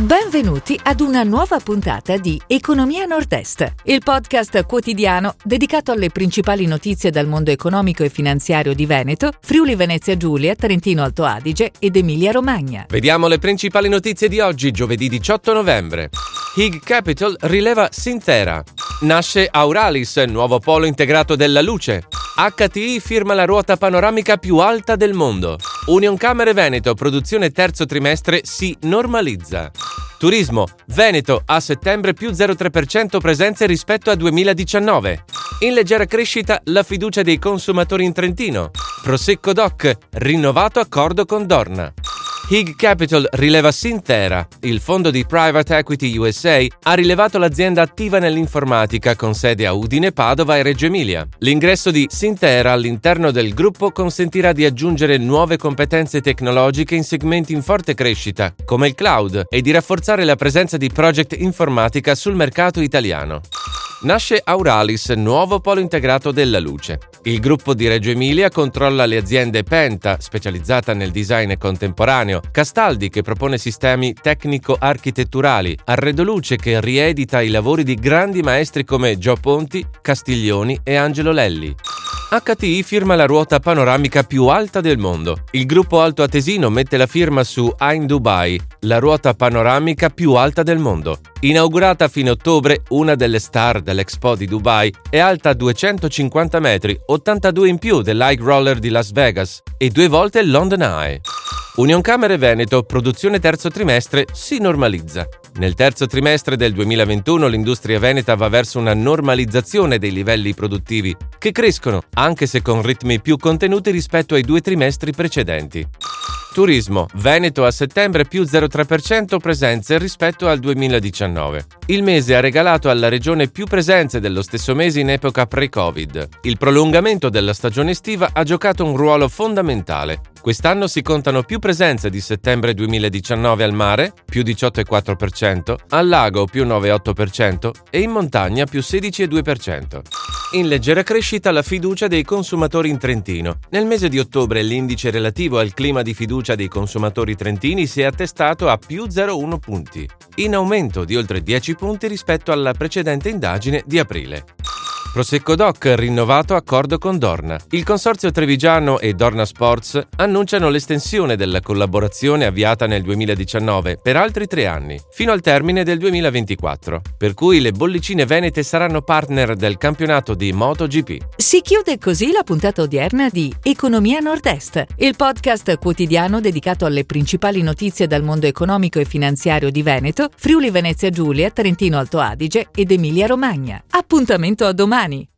Benvenuti ad una nuova puntata di Economia Nord-Est, il podcast quotidiano dedicato alle principali notizie dal mondo economico e finanziario di Veneto, Friuli Venezia Giulia, Trentino Alto Adige ed Emilia Romagna. Vediamo le principali notizie di oggi, giovedì 18 novembre. Hig Capital rileva Sintera. Nasce Auralis, nuovo polo integrato della luce. HTI firma la ruota panoramica più alta del mondo. Union Camere Veneto, produzione terzo trimestre si normalizza. Turismo, Veneto a settembre più 0,3% presenze rispetto a 2019. In leggera crescita la fiducia dei consumatori in Trentino. Prosecco Doc, rinnovato accordo con Dorna. Hig Capital rileva Sintera. Il fondo di Private Equity USA ha rilevato l'azienda attiva nell'informatica con sede a Udine, Padova e Reggio Emilia. L'ingresso di Sintera all'interno del gruppo consentirà di aggiungere nuove competenze tecnologiche in segmenti in forte crescita, come il cloud, e di rafforzare la presenza di project informatica sul mercato italiano nasce Auralis, nuovo polo integrato della luce. Il gruppo di Reggio Emilia controlla le aziende Penta, specializzata nel design contemporaneo, Castaldi, che propone sistemi tecnico-architetturali, Arredo Luce, che riedita i lavori di grandi maestri come Gio Ponti, Castiglioni e Angelo Lelli. HTI firma la ruota panoramica più alta del mondo. Il gruppo alto atesino mette la firma su Ain Dubai, la ruota panoramica più alta del mondo. Inaugurata a fine ottobre, una delle star dell'Expo di Dubai è alta 250 metri, 82 in più dell'High Roller di Las Vegas e due volte il London Eye. Union Camere Veneto, produzione terzo trimestre, si normalizza. Nel terzo trimestre del 2021 l'industria veneta va verso una normalizzazione dei livelli produttivi, che crescono, anche se con ritmi più contenuti rispetto ai due trimestri precedenti. Turismo, Veneto a settembre più 0,3% presenze rispetto al 2019. Il mese ha regalato alla regione più presenze dello stesso mese in epoca pre-Covid. Il prolungamento della stagione estiva ha giocato un ruolo fondamentale. Quest'anno si contano più presenze di settembre 2019 al mare, più 18,4%, al lago più 9,8% e in montagna più 16,2%. In leggera crescita la fiducia dei consumatori in Trentino. Nel mese di ottobre l'indice relativo al clima di fiducia dei consumatori trentini si è attestato a più 0,1 punti, in aumento di oltre 10 punti rispetto alla precedente indagine di aprile. Prosecco Doc rinnovato accordo con Dorna. Il consorzio trevigiano e Dorna Sports annunciano l'estensione della collaborazione avviata nel 2019 per altri tre anni, fino al termine del 2024, per cui le bollicine venete saranno partner del campionato di MotoGP. Si chiude così la puntata odierna di Economia Nord-Est, il podcast quotidiano dedicato alle principali notizie dal mondo economico e finanziario di Veneto, Friuli Venezia Giulia, Trentino Alto Adige ed Emilia Romagna. Appuntamento a domani!